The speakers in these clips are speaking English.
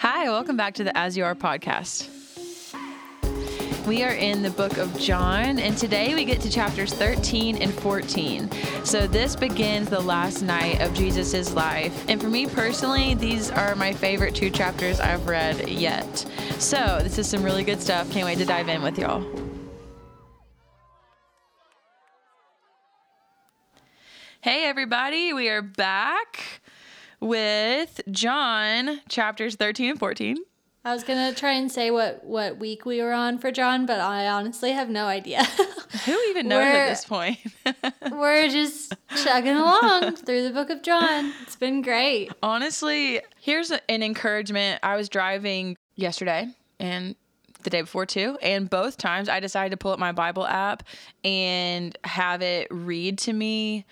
Hi, welcome back to the As You Are podcast. We are in the book of John, and today we get to chapters 13 and 14. So, this begins the last night of Jesus' life. And for me personally, these are my favorite two chapters I've read yet. So, this is some really good stuff. Can't wait to dive in with y'all. Hey, everybody, we are back with John chapters 13 and 14. I was gonna try and say what what week we were on for John, but I honestly have no idea. Who even knows at this point? we're just chugging along through the book of John. It's been great. Honestly, here's an encouragement. I was driving yesterday and the day before too, and both times I decided to pull up my Bible app and have it read to me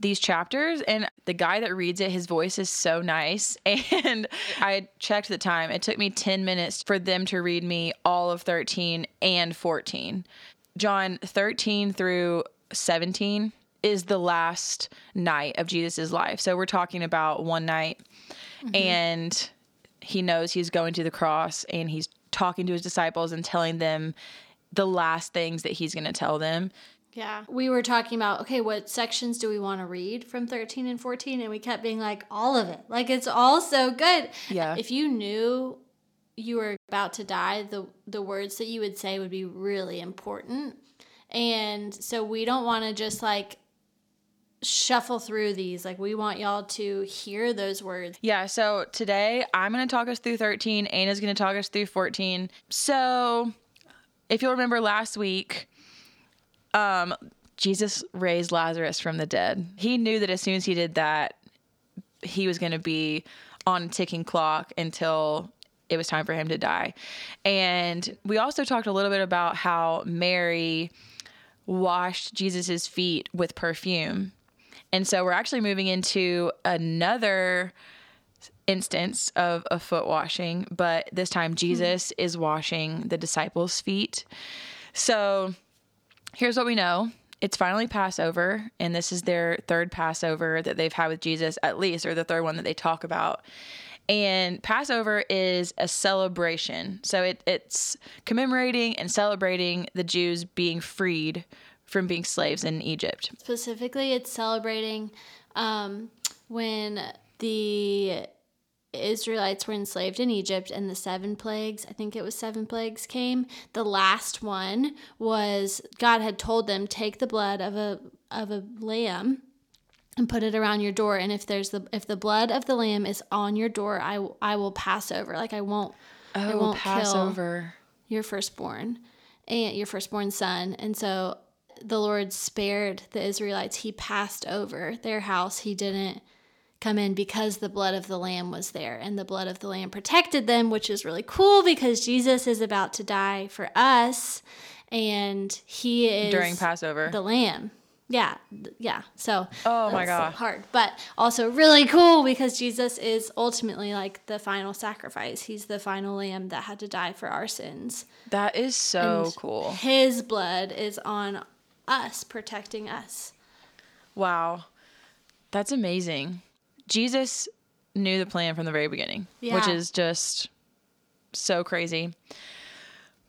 these chapters and the guy that reads it his voice is so nice. And i checked the time. It took me 10 minutes for them to read me all of 13 and 14 john 13 through 17 is the last night of jesus's life. So we're talking about one night. Mm-hmm. and he knows he's going to the cross and he's talking to his disciples and telling them the last things that he's going to tell them yeah. We were talking about, okay, what sections do we want to read from 13 and 14? And we kept being like, all of it. Like, it's all so good. Yeah. If you knew you were about to die, the, the words that you would say would be really important. And so we don't want to just like shuffle through these. Like, we want y'all to hear those words. Yeah. So today I'm going to talk us through 13. Ana's going to talk us through 14. So if you'll remember last week, um, Jesus raised Lazarus from the dead. He knew that as soon as he did that, he was going to be on a ticking clock until it was time for him to die. And we also talked a little bit about how Mary washed Jesus's feet with perfume. And so we're actually moving into another instance of a foot washing, but this time hmm. Jesus mm-hmm. is washing the disciples' feet. So here's what we know it's finally Passover, and this is their third Passover that they've had with Jesus, at least, or the third one that they talk about. And Passover is a celebration. So it, it's commemorating and celebrating the Jews being freed from being slaves in Egypt. Specifically, it's celebrating um, when the Israelites were enslaved in Egypt and the seven plagues, I think it was seven plagues came. The last one was God had told them take the blood of a of a lamb and put it around your door and if there's the if the blood of the lamb is on your door, I I will pass over. Like I won't oh, I won't pass kill over your firstborn and your firstborn son. And so the Lord spared the Israelites. He passed over their house. He didn't come in because the blood of the lamb was there and the blood of the lamb protected them which is really cool because jesus is about to die for us and he is during passover. the lamb. Yeah yeah so oh my god hard but also really cool because jesus is ultimately like the final sacrifice. He's the final lamb that had to die for our sins. That is so and cool. his blood is on us protecting us. Wow. That's amazing Jesus knew the plan from the very beginning, yeah. which is just so crazy.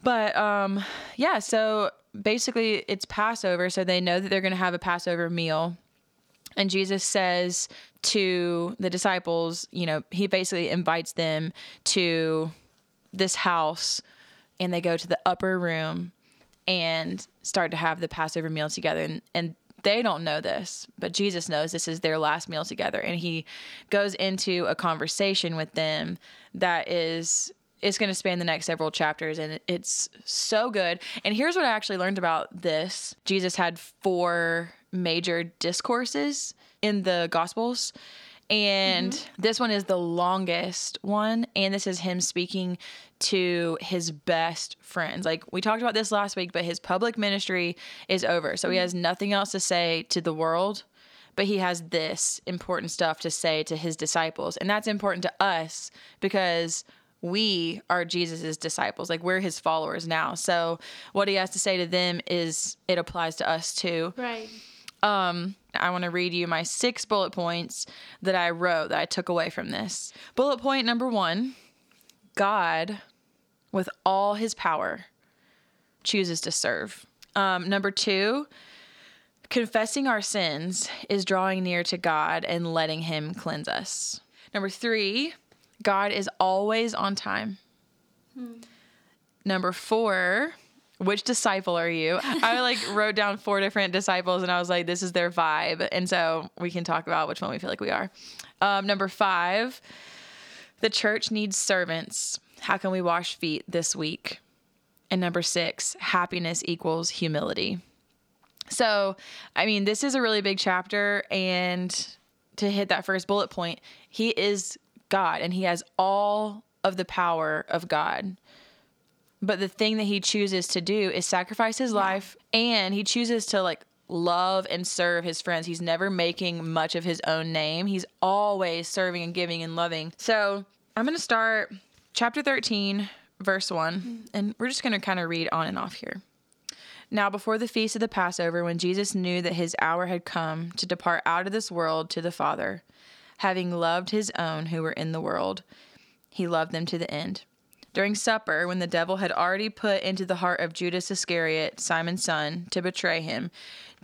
But um yeah, so basically it's Passover, so they know that they're going to have a Passover meal. And Jesus says to the disciples, you know, he basically invites them to this house and they go to the upper room and start to have the Passover meal together. And, and they don't know this, but Jesus knows this is their last meal together. And he goes into a conversation with them that is it's going to span the next several chapters and it's so good. And here's what I actually learned about this. Jesus had four major discourses in the gospels and mm-hmm. this one is the longest one. And this is him speaking to his best friends. Like we talked about this last week, but his public ministry is over. So mm-hmm. he has nothing else to say to the world, but he has this important stuff to say to his disciples. And that's important to us because we are Jesus's disciples. Like we're his followers now. So what he has to say to them is it applies to us too. Right. Um, I want to read you my six bullet points that I wrote that I took away from this. Bullet point number one God, with all his power, chooses to serve. Um, number two, confessing our sins is drawing near to God and letting him cleanse us. Number three, God is always on time. Hmm. Number four, which disciple are you? I like wrote down four different disciples and I was like, this is their vibe. And so we can talk about which one we feel like we are. Um, number five, the church needs servants. How can we wash feet this week? And number six, happiness equals humility. So, I mean, this is a really big chapter. And to hit that first bullet point, he is God and he has all of the power of God. But the thing that he chooses to do is sacrifice his yeah. life and he chooses to like love and serve his friends. He's never making much of his own name. He's always serving and giving and loving. So I'm going to start chapter 13, verse 1, mm-hmm. and we're just going to kind of read on and off here. Now, before the feast of the Passover, when Jesus knew that his hour had come to depart out of this world to the Father, having loved his own who were in the world, he loved them to the end. During supper, when the devil had already put into the heart of Judas Iscariot, Simon's son, to betray him,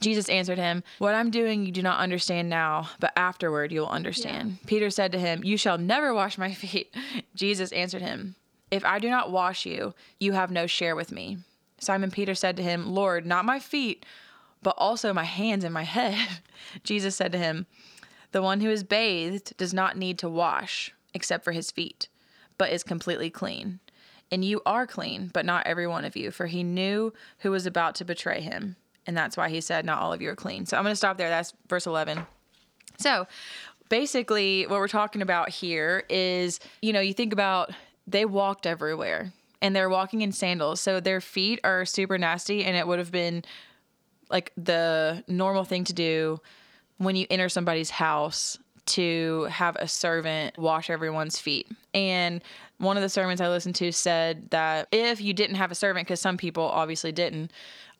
Jesus answered him, What I'm doing you do not understand now, but afterward you'll understand. Yeah. Peter said to him, You shall never wash my feet. Jesus answered him, If I do not wash you, you have no share with me. Simon Peter said to him, Lord, not my feet, but also my hands and my head. Jesus said to him, The one who is bathed does not need to wash, except for his feet, but is completely clean. And you are clean, but not every one of you, for he knew who was about to betray him. And that's why he said, Not all of you are clean. So I'm going to stop there. That's verse 11. So basically, what we're talking about here is you know, you think about they walked everywhere and they're walking in sandals. So their feet are super nasty, and it would have been like the normal thing to do when you enter somebody's house to have a servant wash everyone's feet. And one of the sermons I listened to said that if you didn't have a servant, because some people obviously didn't,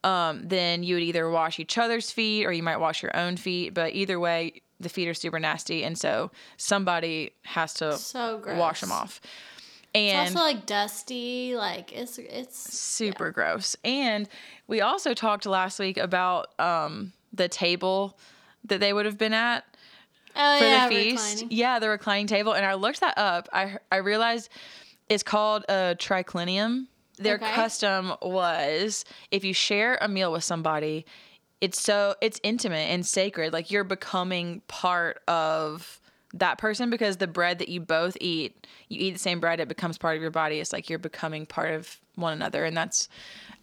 um, then you would either wash each other's feet or you might wash your own feet. But either way, the feet are super nasty, and so somebody has to so wash them off. And it's also like dusty, like it's it's super yeah. gross. And we also talked last week about um, the table that they would have been at oh, for yeah, the feast. Reclining. Yeah, the reclining table. And I looked that up. I I realized it's called a triclinium. Their okay. custom was if you share a meal with somebody, it's so it's intimate and sacred. Like you're becoming part of that person because the bread that you both eat, you eat the same bread, it becomes part of your body. It's like you're becoming part of one another. And that's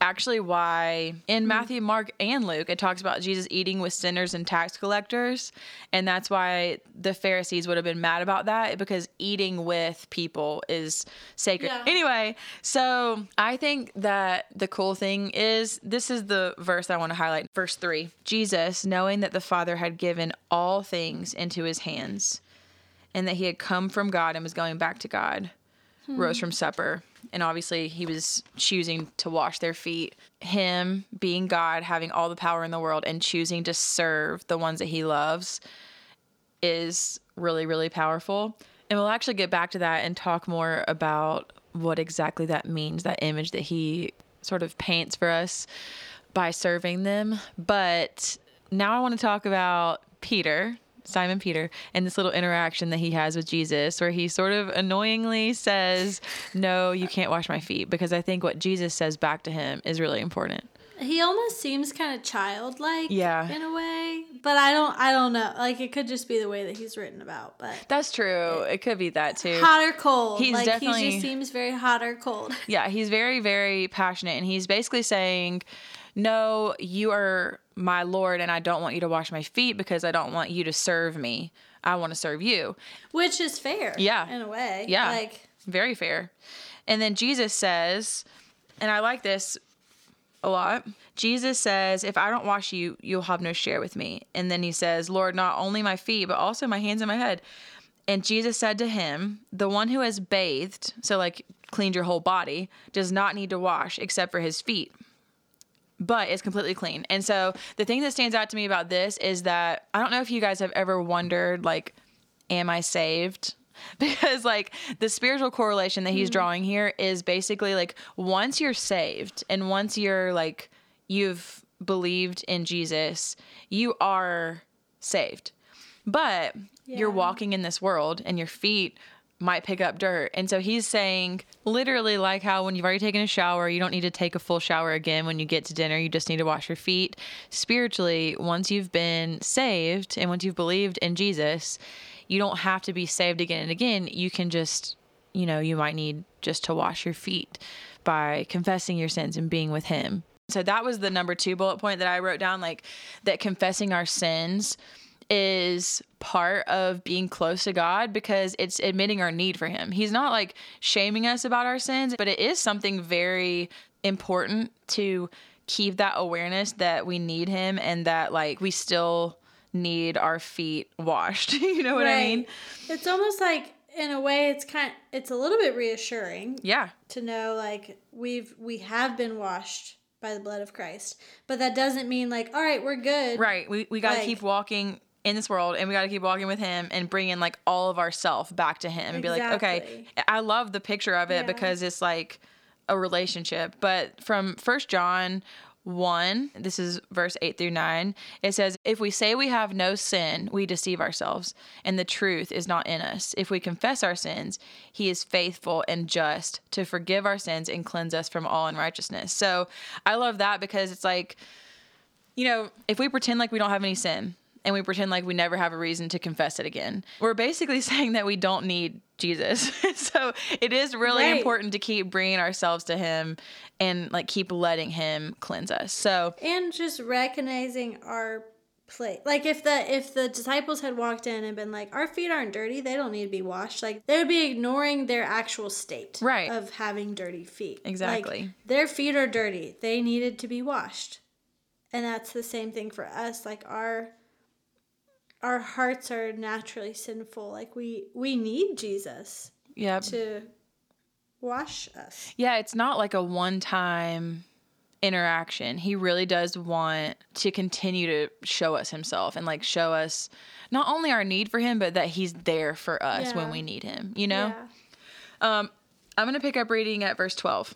actually why in hmm. Matthew, Mark, and Luke, it talks about Jesus eating with sinners and tax collectors. And that's why the Pharisees would have been mad about that because eating with people is sacred. Yeah. Anyway, so I think that the cool thing is this is the verse I want to highlight. Verse three Jesus, knowing that the Father had given all things into his hands and that he had come from God and was going back to God, hmm. rose from supper and obviously he was choosing to wash their feet. Him being God, having all the power in the world, and choosing to serve the ones that he loves is really, really powerful. And we'll actually get back to that and talk more about what exactly that means, that image that he sort of paints for us by serving them. But now I want to talk about Peter, Simon Peter and this little interaction that he has with Jesus where he sort of annoyingly says, No, you can't wash my feet. Because I think what Jesus says back to him is really important. He almost seems kind of childlike, yeah, in a way. But I don't, I don't know. Like it could just be the way that he's written about. But that's true. It, it could be that too. Hot or cold. He's like, definitely. He just seems very hot or cold. Yeah, he's very, very passionate, and he's basically saying, "No, you are my Lord, and I don't want you to wash my feet because I don't want you to serve me. I want to serve you. Which is fair. Yeah. In a way. Yeah. Like very fair. And then Jesus says, and I like this a lot. Jesus says, If I don't wash you, you'll have no share with me. And then he says, Lord, not only my feet, but also my hands and my head. And Jesus said to him, The one who has bathed, so like cleaned your whole body, does not need to wash except for his feet, but it's completely clean. And so the thing that stands out to me about this is that I don't know if you guys have ever wondered, like, am I saved? Because, like, the spiritual correlation that he's mm-hmm. drawing here is basically like once you're saved and once you're like, you've believed in Jesus, you are saved. But yeah. you're walking in this world and your feet might pick up dirt. And so he's saying, literally, like how when you've already taken a shower, you don't need to take a full shower again when you get to dinner. You just need to wash your feet. Spiritually, once you've been saved and once you've believed in Jesus, you don't have to be saved again and again. You can just, you know, you might need just to wash your feet by confessing your sins and being with Him. So that was the number two bullet point that I wrote down like that confessing our sins is part of being close to God because it's admitting our need for Him. He's not like shaming us about our sins, but it is something very important to keep that awareness that we need Him and that like we still need our feet washed. you know what right. I mean? It's almost like in a way it's kind it's a little bit reassuring. Yeah. To know like we've we have been washed by the blood of Christ. But that doesn't mean like all right, we're good. Right. We we got to like, keep walking in this world and we got to keep walking with him and bringing like all of ourself back to him and exactly. be like okay i love the picture of it yeah. because it's like a relationship but from first john 1 this is verse 8 through 9 it says if we say we have no sin we deceive ourselves and the truth is not in us if we confess our sins he is faithful and just to forgive our sins and cleanse us from all unrighteousness so i love that because it's like you know if we pretend like we don't have any sin and we pretend like we never have a reason to confess it again. We're basically saying that we don't need Jesus. so it is really right. important to keep bringing ourselves to him and like keep letting him cleanse us. So and just recognizing our place. Like if the if the disciples had walked in and been like, "Our feet aren't dirty; they don't need to be washed," like they would be ignoring their actual state right. of having dirty feet. Exactly. Like, their feet are dirty; they needed to be washed, and that's the same thing for us. Like our our hearts are naturally sinful. Like we we need Jesus. Yeah. To wash us. Yeah, it's not like a one time interaction. He really does want to continue to show us himself and like show us not only our need for him, but that he's there for us yeah. when we need him, you know? Yeah. Um, I'm going to pick up reading at verse 12.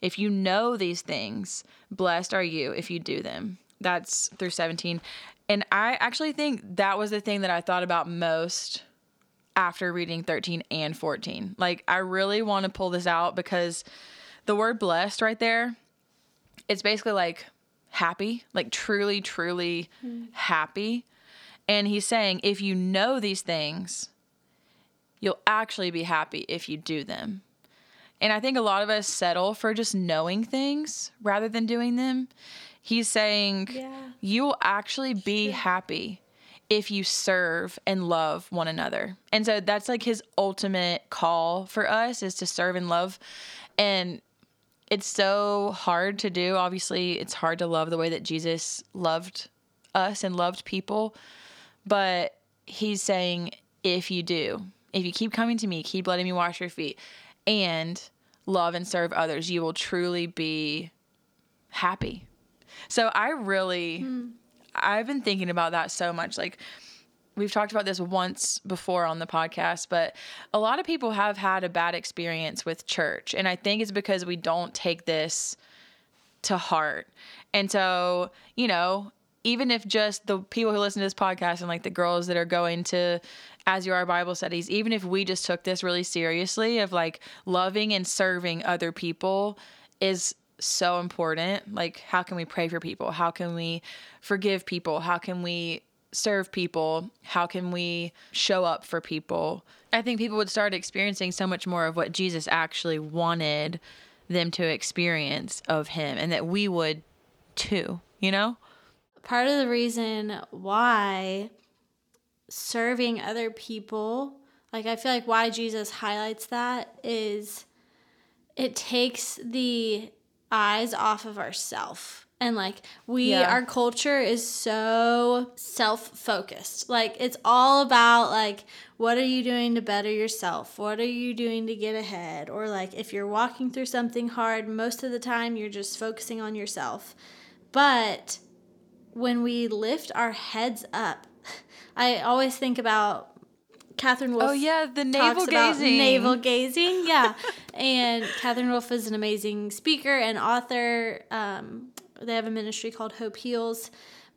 If you know these things, blessed are you if you do them. That's through 17. And I actually think that was the thing that I thought about most after reading 13 and 14. Like, I really want to pull this out because the word blessed right there, it's basically like happy, like truly, truly mm. happy. And he's saying, if you know these things, you'll actually be happy if you do them. And I think a lot of us settle for just knowing things rather than doing them. He's saying yeah. you will actually be True. happy if you serve and love one another. And so that's like his ultimate call for us is to serve and love. And it's so hard to do. Obviously, it's hard to love the way that Jesus loved us and loved people. But he's saying, if you do, if you keep coming to me, keep letting me wash your feet, and love and serve others, you will truly be happy. So I really, mm. I've been thinking about that so much. Like, we've talked about this once before on the podcast, but a lot of people have had a bad experience with church. And I think it's because we don't take this to heart. And so, you know, even if just the people who listen to this podcast and like the girls that are going to as you are Bible studies, even if we just took this really seriously of like loving and serving other people is so important. Like, how can we pray for people? How can we forgive people? How can we serve people? How can we show up for people? I think people would start experiencing so much more of what Jesus actually wanted them to experience of him and that we would too, you know? Part of the reason why serving other people, like I feel like why Jesus highlights that is it takes the eyes off of ourself. And like we yeah. our culture is so self-focused. Like it's all about like what are you doing to better yourself? What are you doing to get ahead? Or like if you're walking through something hard most of the time you're just focusing on yourself. But when we lift our heads up i always think about Katherine Wolf. Oh yeah, the navel gazing. Navel gazing, yeah. and Katherine Wolf is an amazing speaker and author. Um, they have a ministry called Hope Heals,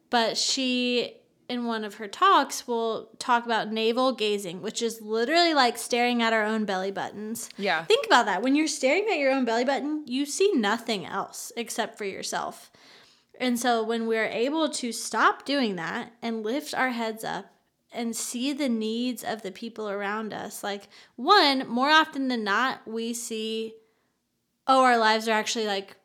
but she in one of her talks will talk about navel gazing, which is literally like staring at our own belly buttons. Yeah. Think about that. When you're staring at your own belly button, you see nothing else except for yourself. And so when we're able to stop doing that and lift our heads up and see the needs of the people around us, like one, more often than not, we see, oh, our lives are actually like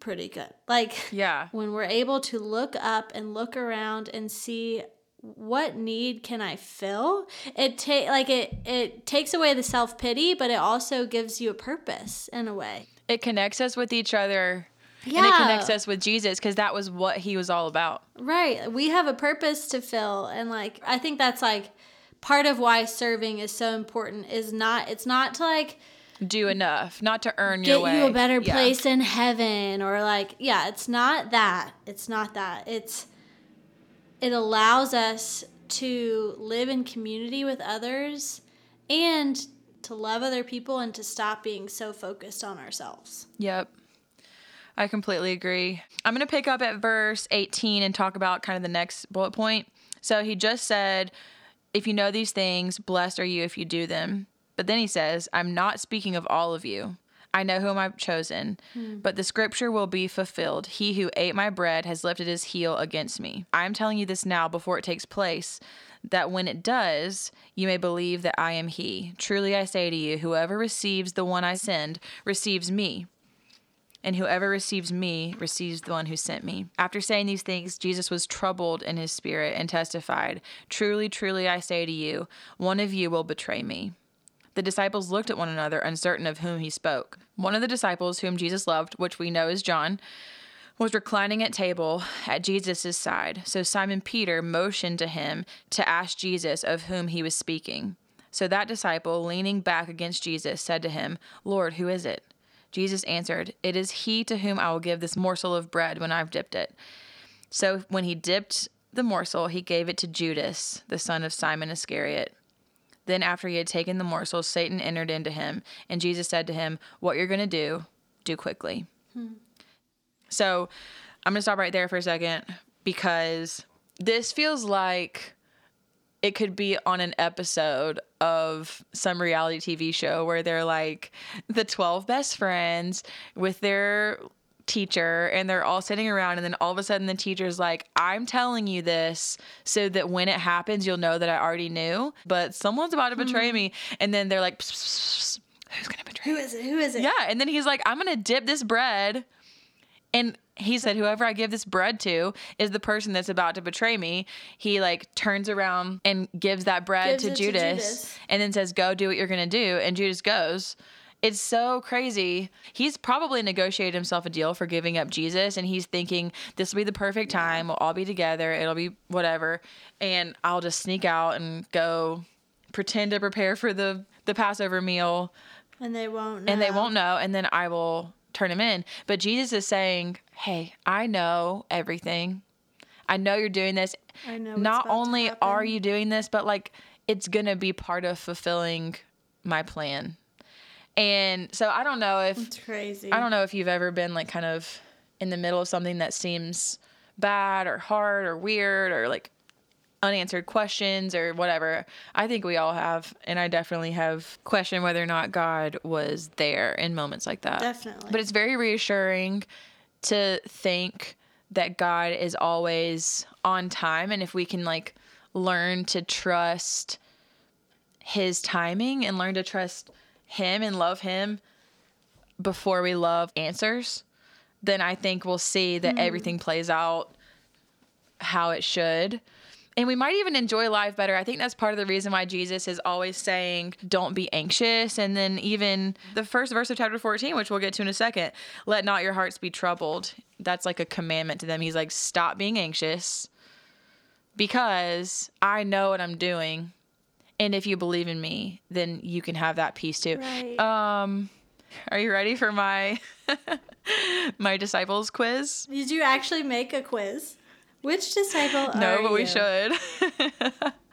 pretty good. Like, yeah, when we're able to look up and look around and see what need can I fill? It take like it it takes away the self pity, but it also gives you a purpose in a way. It connects us with each other. Yeah. And it connects us with Jesus because that was what he was all about. Right. We have a purpose to fill. And like, I think that's like part of why serving is so important is not, it's not to like, do enough, not to earn your way. Get you a better yeah. place in heaven or like, yeah, it's not that. It's not that. It's it allows us to live in community with others and to love other people and to stop being so focused on ourselves. Yep. I completely agree. I'm going to pick up at verse 18 and talk about kind of the next bullet point. So he just said, If you know these things, blessed are you if you do them. But then he says, I'm not speaking of all of you. I know whom I've chosen, hmm. but the scripture will be fulfilled. He who ate my bread has lifted his heel against me. I am telling you this now before it takes place, that when it does, you may believe that I am he. Truly I say to you, whoever receives the one I send receives me. And whoever receives me receives the one who sent me. After saying these things, Jesus was troubled in his spirit and testified, Truly, truly, I say to you, one of you will betray me. The disciples looked at one another, uncertain of whom he spoke. One of the disciples whom Jesus loved, which we know is John, was reclining at table at Jesus' side. So Simon Peter motioned to him to ask Jesus of whom he was speaking. So that disciple, leaning back against Jesus, said to him, Lord, who is it? Jesus answered, It is he to whom I will give this morsel of bread when I've dipped it. So when he dipped the morsel, he gave it to Judas, the son of Simon Iscariot. Then, after he had taken the morsel, Satan entered into him, and Jesus said to him, What you're going to do, do quickly. Hmm. So, I'm going to stop right there for a second because this feels like it could be on an episode of some reality TV show where they're like the 12 best friends with their teacher and they're all sitting around and then all of a sudden the teacher's like i'm telling you this so that when it happens you'll know that i already knew but someone's about to betray mm-hmm. me and then they're like who's gonna betray me? who is it who is it yeah and then he's like i'm gonna dip this bread and he said whoever i give this bread to is the person that's about to betray me he like turns around and gives that bread gives to, judas, to judas and then says go do what you're gonna do and judas goes it's so crazy. He's probably negotiated himself a deal for giving up Jesus, and he's thinking this will be the perfect time. We'll all be together. It'll be whatever, and I'll just sneak out and go pretend to prepare for the the Passover meal. And they won't. Know. And they won't know, and then I will turn him in. But Jesus is saying, "Hey, I know everything. I know you're doing this. I know. Not only are you doing this, but like it's gonna be part of fulfilling my plan." And so I don't know if it's crazy. I don't know if you've ever been like kind of in the middle of something that seems bad or hard or weird or like unanswered questions or whatever. I think we all have, and I definitely have questioned whether or not God was there in moments like that. Definitely. But it's very reassuring to think that God is always on time, and if we can like learn to trust His timing and learn to trust Him and love Him before we love answers, then I think we'll see that mm-hmm. everything plays out how it should. And we might even enjoy life better. I think that's part of the reason why Jesus is always saying, don't be anxious. And then, even the first verse of chapter 14, which we'll get to in a second, let not your hearts be troubled. That's like a commandment to them. He's like, stop being anxious because I know what I'm doing. And if you believe in me, then you can have that peace too. Right. Um, are you ready for my my disciples quiz? Did you actually make a quiz? Which disciple No, but we you? should.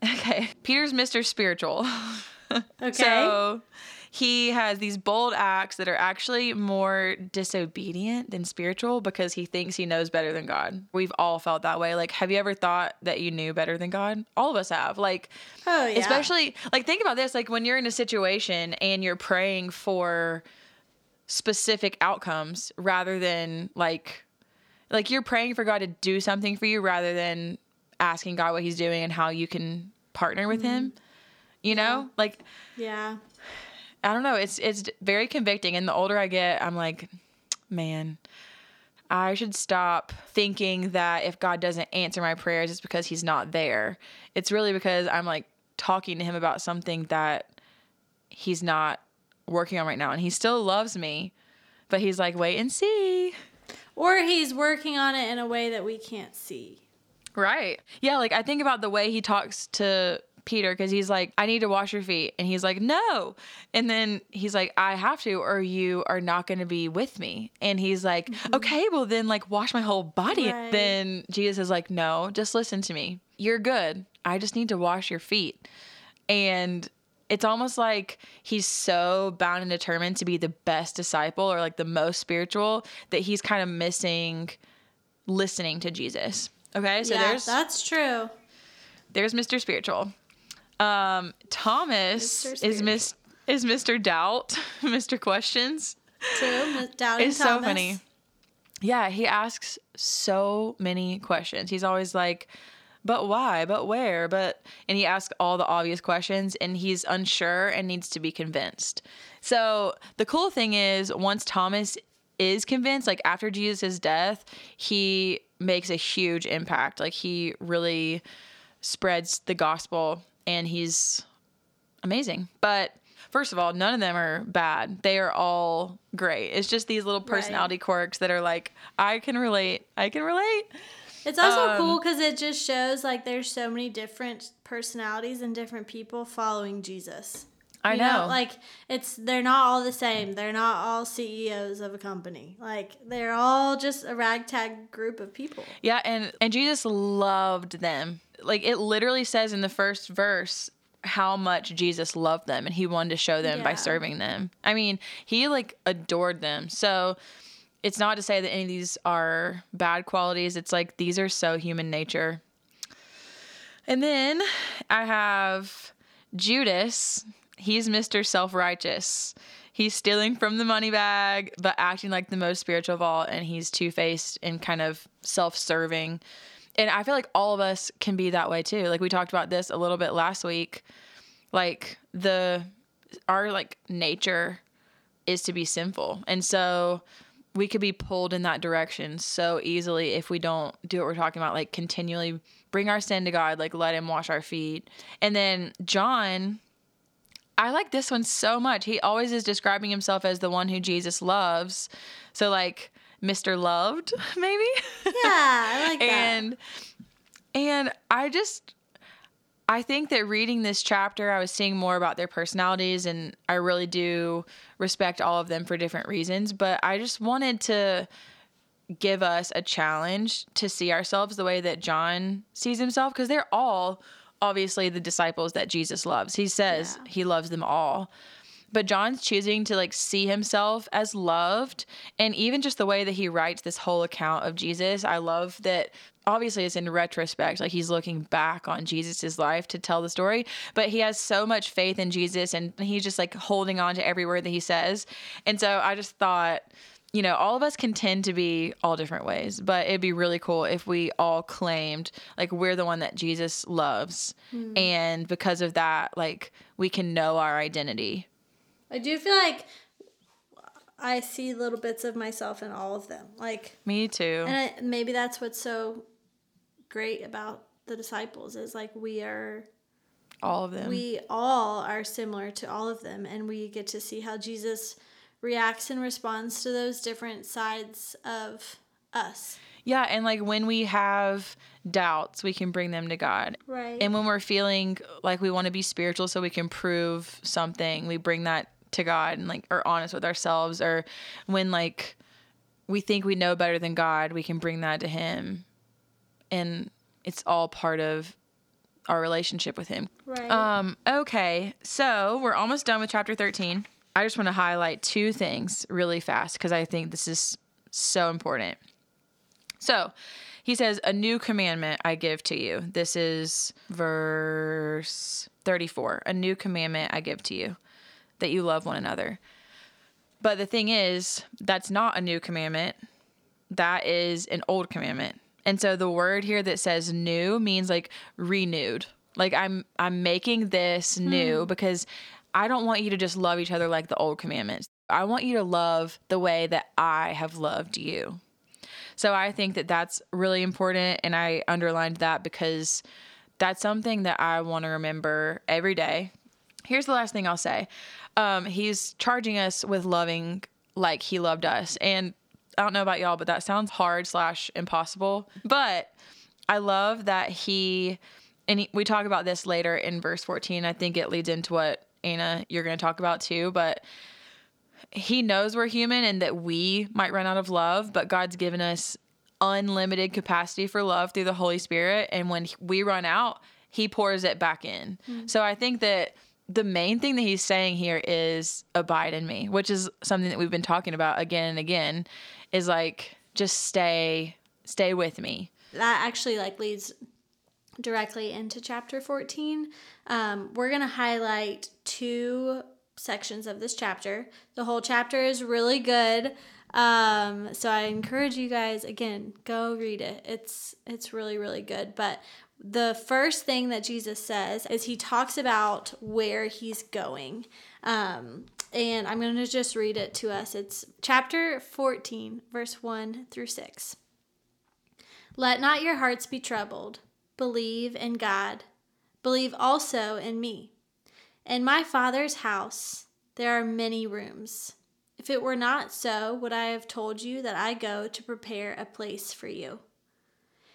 okay. Peter's Mr. Spiritual. Okay. So he has these bold acts that are actually more disobedient than spiritual because he thinks he knows better than God. We've all felt that way. Like, have you ever thought that you knew better than God? All of us have. Like, oh yeah. especially like think about this like when you're in a situation and you're praying for specific outcomes rather than like like you're praying for God to do something for you rather than asking God what he's doing and how you can partner with him. You know? Like Yeah. I don't know, it's it's very convicting and the older I get, I'm like, man, I should stop thinking that if God doesn't answer my prayers it's because he's not there. It's really because I'm like talking to him about something that he's not working on right now and he still loves me, but he's like, "Wait and see." Or he's working on it in a way that we can't see. Right. Yeah, like I think about the way he talks to Peter because he's like, I need to wash your feet. And he's like, no. And then he's like, I have to, or you are not going to be with me. And he's like, mm-hmm. okay, well, then like wash my whole body. Right. Then Jesus is like, no, just listen to me. You're good. I just need to wash your feet. And it's almost like he's so bound and determined to be the best disciple or like the most spiritual that he's kind of missing listening to Jesus. Okay, so yeah, there's that's true. there's Mr. Spiritual. Um, Thomas Mr. is Miss is Mr. Doubt, Mr. Questions. True. Doubting It's so funny. Yeah, he asks so many questions. He's always like, but why? But where? But and he asks all the obvious questions and he's unsure and needs to be convinced. So the cool thing is once Thomas is convinced, like after Jesus' death, he makes a huge impact. Like he really spreads the gospel and he's amazing. But first of all, none of them are bad. They are all great. It's just these little personality quirks that are like, I can relate. I can relate. It's also Um, cool because it just shows like there's so many different personalities and different people following Jesus. I You know. Like it's they're not all the same. They're not all CEOs of a company. Like they're all just a ragtag group of people. Yeah, and and Jesus loved them. Like it literally says in the first verse how much Jesus loved them and he wanted to show them by serving them. I mean, he like adored them. So it's not to say that any of these are bad qualities. It's like these are so human nature. And then I have Judas. He's Mr. Self Righteous. He's stealing from the money bag, but acting like the most spiritual of all. And he's two faced and kind of self serving. And I feel like all of us can be that way too. Like we talked about this a little bit last week. Like the, our like nature is to be sinful. And so we could be pulled in that direction so easily if we don't do what we're talking about, like continually bring our sin to God, like let Him wash our feet. And then John, I like this one so much. He always is describing himself as the one who Jesus loves. So, like, Mr. Loved, maybe? Yeah, I like that. and and I just I think that reading this chapter, I was seeing more about their personalities, and I really do respect all of them for different reasons. But I just wanted to give us a challenge to see ourselves the way that John sees himself, because they're all obviously the disciples that Jesus loves. He says Yeah. he loves them all. But John's choosing to like see himself as loved. And even just the way that he writes this whole account of Jesus, I love that obviously it's in retrospect like he's looking back on jesus's life to tell the story but he has so much faith in jesus and he's just like holding on to every word that he says and so i just thought you know, all of us can tend to be all different ways, but it'd be really cool if we all claimed like we're the one that Jesus loves. Mm. And because of that, like we can know our identity. I do feel like I see little bits of myself in all of them. Like me too. And I, maybe that's what's so great about the disciples is like we are all of them. We all are similar to all of them and we get to see how Jesus reacts and responds to those different sides of us. Yeah, and like when we have doubts, we can bring them to God. Right. And when we're feeling like we want to be spiritual so we can prove something, we bring that to God and like are honest with ourselves or when like we think we know better than God, we can bring that to him. And it's all part of our relationship with him. Right. Um okay. So, we're almost done with chapter 13. I just want to highlight two things really fast because I think this is so important. So he says, A new commandment I give to you. This is verse 34. A new commandment I give to you that you love one another. But the thing is, that's not a new commandment. That is an old commandment. And so the word here that says new means like renewed. Like I'm I'm making this new hmm. because I don't want you to just love each other like the old commandments. I want you to love the way that I have loved you. So I think that that's really important. And I underlined that because that's something that I want to remember every day. Here's the last thing I'll say um, He's charging us with loving like He loved us. And I don't know about y'all, but that sounds hard slash impossible. But I love that He, and he, we talk about this later in verse 14. I think it leads into what Anna, you're going to talk about too, but he knows we're human and that we might run out of love, but God's given us unlimited capacity for love through the Holy Spirit. And when we run out, he pours it back in. Mm-hmm. So I think that the main thing that he's saying here is abide in me, which is something that we've been talking about again and again is like just stay stay with me. That actually like leads directly into chapter 14. Um, we're going to highlight two sections of this chapter. The whole chapter is really good. Um, so I encourage you guys again, go read it. It's it's really really good. But the first thing that Jesus says is he talks about where he's going. Um, and I'm going to just read it to us. It's chapter 14, verse 1 through 6. Let not your hearts be troubled. Believe in God. Believe also in me. In my Father's house there are many rooms. If it were not so, would I have told you that I go to prepare a place for you?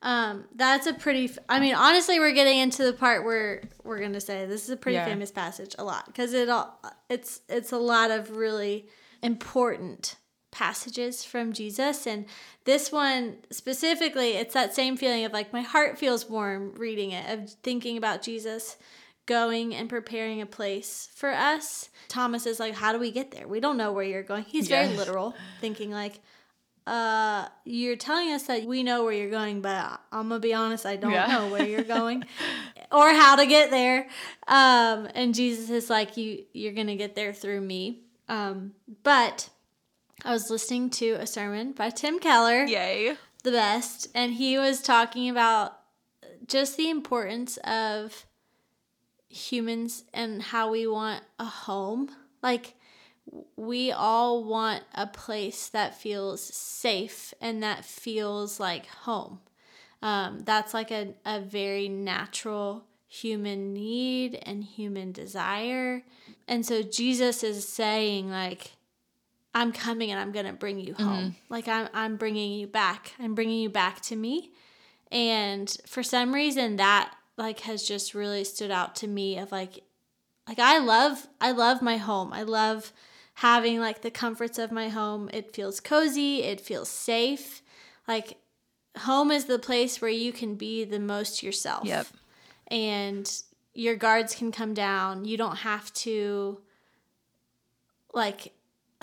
Um, that's a pretty. I mean, honestly, we're getting into the part where we're gonna say this is a pretty yeah. famous passage a lot because it all it's it's a lot of really important passages from Jesus. And this one specifically, it's that same feeling of like my heart feels warm reading it, of thinking about Jesus going and preparing a place for us. Thomas is like, How do we get there? We don't know where you're going. He's very literal, thinking like, uh, you're telling us that we know where you're going, but I'm gonna be honest, I don't yeah. know where you're going or how to get there. Um, and Jesus is like, you, you're gonna get there through me. Um, but I was listening to a sermon by Tim Keller. Yay. The best. And he was talking about just the importance of humans and how we want a home. Like, we all want a place that feels safe and that feels like home. Um, that's like a, a very natural human need and human desire. And so Jesus is saying, like, I'm coming and I'm going to bring you home. Mm-hmm. Like I'm I'm bringing you back. I'm bringing you back to me. And for some reason that like has just really stood out to me of like like I love I love my home. I love having like the comforts of my home. It feels cozy, it feels safe. Like home is the place where you can be the most yourself. Yep. And your guards can come down. You don't have to like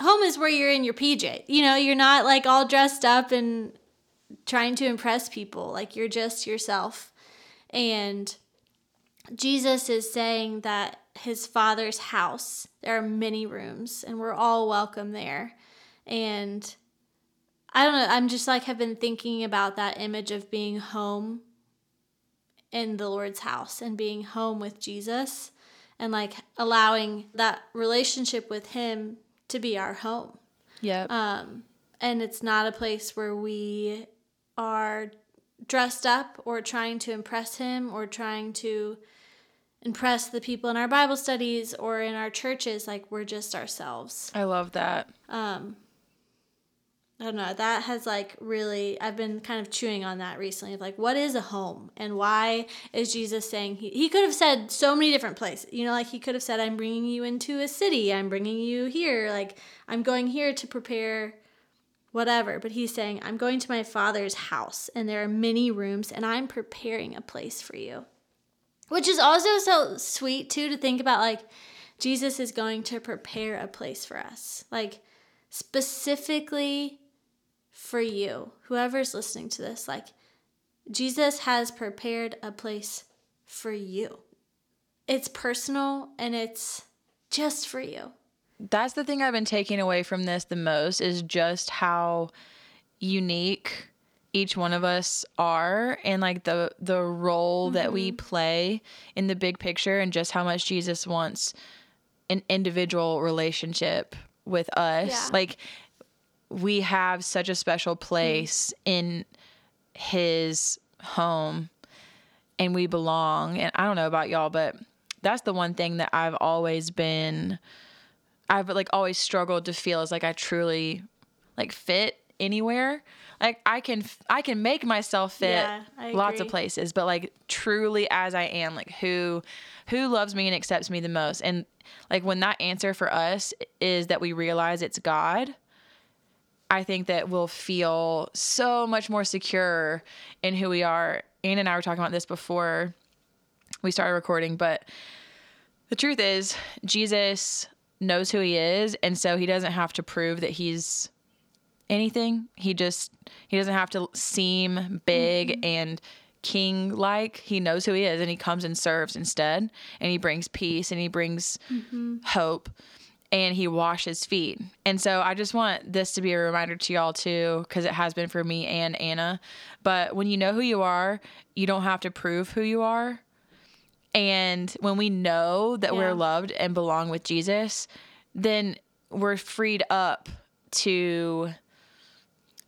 home is where you're in your PJ. You know, you're not like all dressed up and trying to impress people. Like you're just yourself. And Jesus is saying that his father's house, there are many rooms and we're all welcome there. And I don't know, I'm just like have been thinking about that image of being home in the Lord's house and being home with Jesus and like allowing that relationship with him to be our home. Yeah. Um, and it's not a place where we are dressed up or trying to impress him or trying to impress the people in our Bible studies or in our churches. Like we're just ourselves. I love that. Um, I don't know. That has like really, I've been kind of chewing on that recently of like, what is a home and why is Jesus saying he, he could have said so many different places, you know, like he could have said, I'm bringing you into a city, I'm bringing you here, like I'm going here to prepare whatever. But he's saying, I'm going to my father's house and there are many rooms and I'm preparing a place for you. Which is also so sweet too to think about like Jesus is going to prepare a place for us. Like specifically for you, whoever's listening to this, like Jesus has prepared a place for you. It's personal and it's just for you. That's the thing I've been taking away from this the most is just how unique each one of us are and like the the role mm-hmm. that we mm-hmm. play in the big picture and just how much Jesus wants an individual relationship with us. Yeah. Like we have such a special place mm. in his home and we belong. And I don't know about y'all, but that's the one thing that I've always been I've like always struggled to feel is like I truly like fit anywhere. Like I can I can make myself fit yeah, lots of places, but like truly as I am, like who who loves me and accepts me the most. And like when that answer for us is that we realize it's God, I think that we'll feel so much more secure in who we are. Anne and I were talking about this before we started recording, but the truth is, Jesus knows who he is, and so he doesn't have to prove that he's anything. He just he doesn't have to seem big mm-hmm. and king like. He knows who he is and he comes and serves instead, and he brings peace and he brings mm-hmm. hope and he washes feet. And so I just want this to be a reminder to y'all too, because it has been for me and Anna. But when you know who you are, you don't have to prove who you are. And when we know that yeah. we're loved and belong with Jesus, then we're freed up to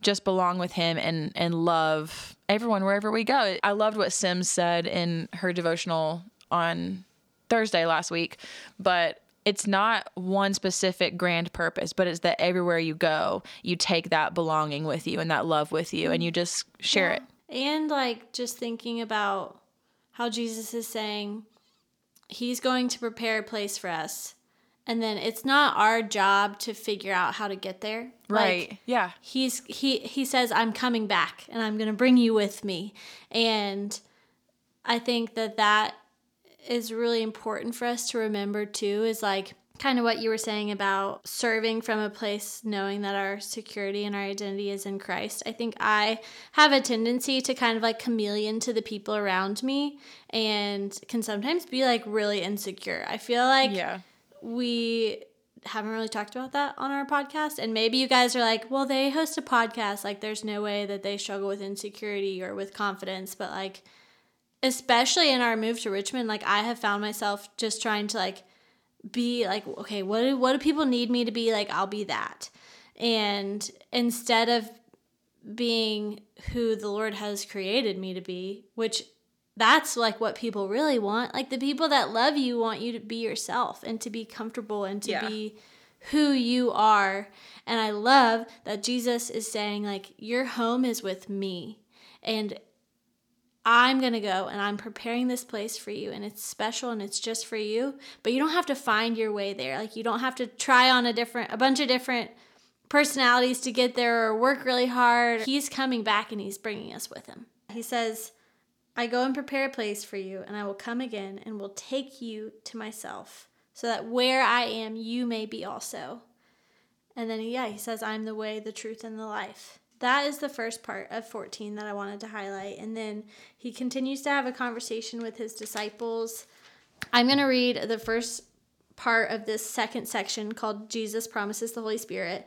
just belong with him and and love everyone wherever we go. I loved what Sims said in her devotional on Thursday last week, but it's not one specific grand purpose, but it's that everywhere you go, you take that belonging with you and that love with you and you just share yeah. it. And like just thinking about how Jesus is saying he's going to prepare a place for us. And then it's not our job to figure out how to get there. Right. Like, yeah. He's he he says I'm coming back and I'm going to bring you with me. And I think that that is really important for us to remember too is like kind of what you were saying about serving from a place knowing that our security and our identity is in Christ. I think I have a tendency to kind of like chameleon to the people around me and can sometimes be like really insecure. I feel like yeah. We haven't really talked about that on our podcast and maybe you guys are like, "Well, they host a podcast, like there's no way that they struggle with insecurity or with confidence." But like especially in our move to Richmond, like I have found myself just trying to like be like, okay, what do, what do people need me to be? Like, I'll be that. And instead of being who the Lord has created me to be, which that's like what people really want. Like the people that love you want you to be yourself and to be comfortable and to yeah. be who you are. And I love that Jesus is saying, like, your home is with me. And I'm going to go and I'm preparing this place for you and it's special and it's just for you, but you don't have to find your way there. Like you don't have to try on a different a bunch of different personalities to get there or work really hard. He's coming back and he's bringing us with him. He says, "I go and prepare a place for you and I will come again and will take you to myself, so that where I am you may be also." And then yeah, he says, "I'm the way, the truth and the life." that is the first part of 14 that I wanted to highlight. And then he continues to have a conversation with his disciples. I'm going to read the first part of this second section called Jesus Promises the Holy Spirit.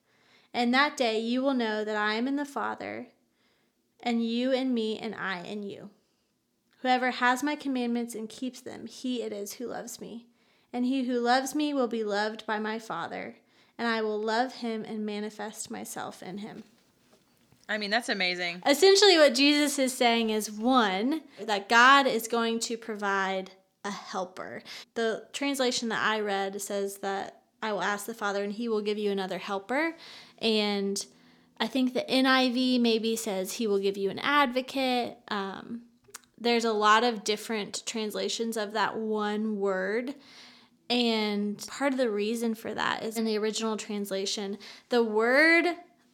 And that day you will know that I am in the Father, and you in me, and I in you. Whoever has my commandments and keeps them, he it is who loves me and he who loves me will be loved by my Father, and I will love him and manifest myself in him. I mean, that's amazing. Essentially, what Jesus is saying is one, that God is going to provide a helper. The translation that I read says that I will ask the Father and he will give you another helper. And I think the NIV maybe says he will give you an advocate. Um, there's a lot of different translations of that one word. And part of the reason for that is in the original translation, the word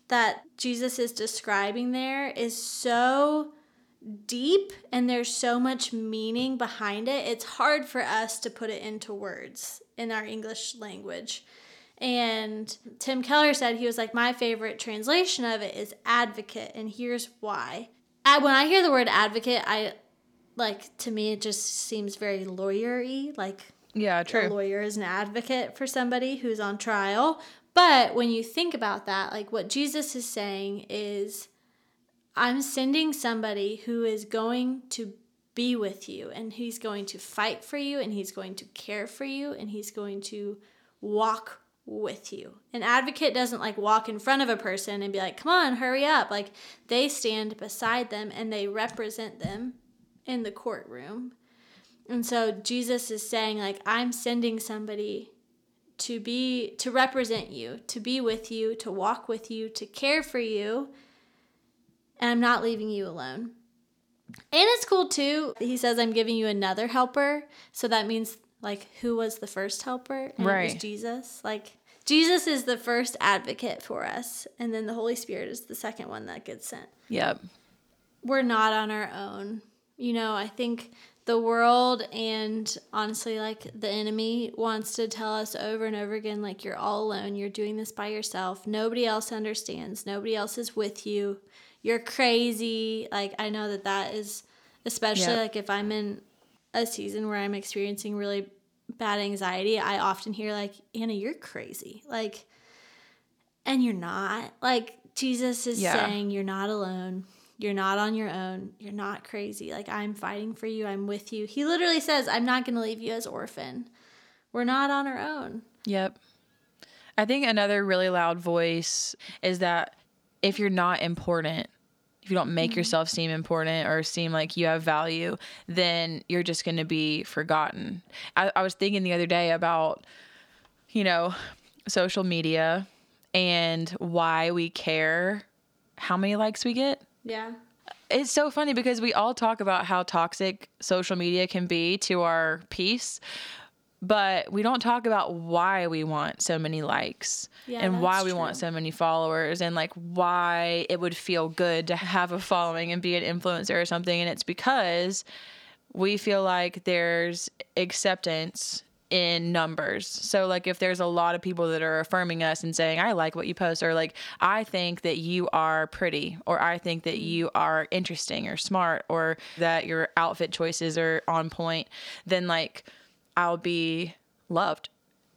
that Jesus is describing there is so deep and there's so much meaning behind it. It's hard for us to put it into words in our English language. And Tim Keller said he was like, My favorite translation of it is advocate, and here's why. When I hear the word advocate, I like to me it just seems very lawyery, like yeah, true. A lawyer is an advocate for somebody who's on trial. But when you think about that, like what Jesus is saying is, I'm sending somebody who is going to be with you and he's going to fight for you and he's going to care for you and he's going to walk with you. An advocate doesn't like walk in front of a person and be like, come on, hurry up. Like they stand beside them and they represent them in the courtroom. And so Jesus is saying like I'm sending somebody to be to represent you, to be with you, to walk with you, to care for you, and I'm not leaving you alone. And it's cool too. He says I'm giving you another helper, so that means like who was the first helper? And right. It was Jesus. Like Jesus is the first advocate for us, and then the Holy Spirit is the second one that gets sent. Yep. We're not on our own. You know, I think the world and honestly like the enemy wants to tell us over and over again like you're all alone you're doing this by yourself nobody else understands nobody else is with you you're crazy like i know that that is especially yep. like if i'm in a season where i'm experiencing really bad anxiety i often hear like anna you're crazy like and you're not like jesus is yeah. saying you're not alone you're not on your own. You're not crazy. Like, I'm fighting for you. I'm with you. He literally says, I'm not going to leave you as orphan. We're not on our own. Yep. I think another really loud voice is that if you're not important, if you don't make mm-hmm. yourself seem important or seem like you have value, then you're just going to be forgotten. I, I was thinking the other day about, you know, social media and why we care how many likes we get. Yeah. It's so funny because we all talk about how toxic social media can be to our peace, but we don't talk about why we want so many likes yeah, and why we true. want so many followers and like why it would feel good to have a following and be an influencer or something. And it's because we feel like there's acceptance in numbers. So like if there's a lot of people that are affirming us and saying I like what you post or like I think that you are pretty or I think that mm-hmm. you are interesting or smart or that your outfit choices are on point, then like I'll be loved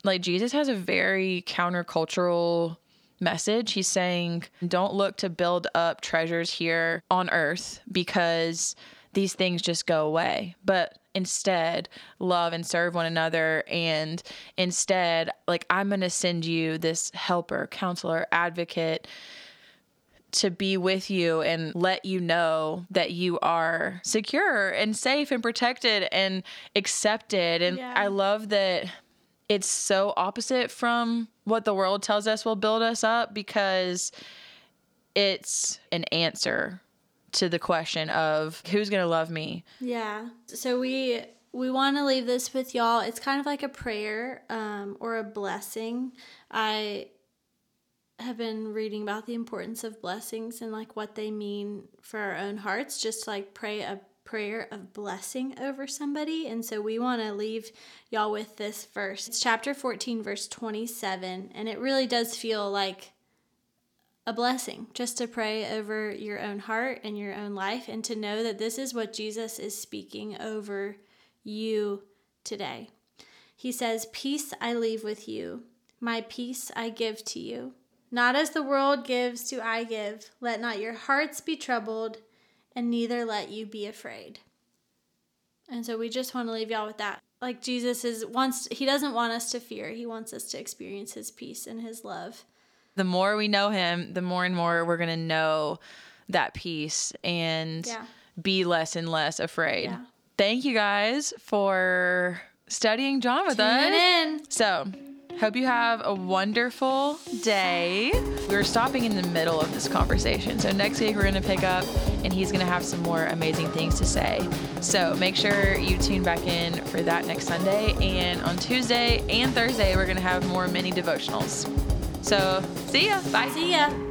like Jesus has a very countercultural message. He's saying, don't look to build up treasures here on earth because these things just go away. But instead, love and serve one another. And instead, like, I'm going to send you this helper, counselor, advocate to be with you and let you know that you are secure and safe and protected and accepted. And yeah. I love that it's so opposite from what the world tells us will build us up because it's an answer to the question of who's going to love me. Yeah. So we we want to leave this with y'all. It's kind of like a prayer um, or a blessing. I have been reading about the importance of blessings and like what they mean for our own hearts. Just like pray a prayer of blessing over somebody. And so we want to leave y'all with this verse. It's chapter 14, verse 27. And it really does feel like a blessing just to pray over your own heart and your own life and to know that this is what Jesus is speaking over you today. He says, Peace I leave with you, my peace I give to you. Not as the world gives, do I give. Let not your hearts be troubled and neither let you be afraid. And so we just want to leave y'all with that. Like Jesus is wants he doesn't want us to fear. He wants us to experience his peace and his love. The more we know him, the more and more we're going to know that peace and yeah. be less and less afraid. Yeah. Thank you guys for studying John with Tuning us. In. So, Hope you have a wonderful day. We're stopping in the middle of this conversation. So next week we're going to pick up and he's going to have some more amazing things to say. So make sure you tune back in for that next Sunday. And on Tuesday and Thursday, we're going to have more mini devotionals. So see ya. Bye. See ya.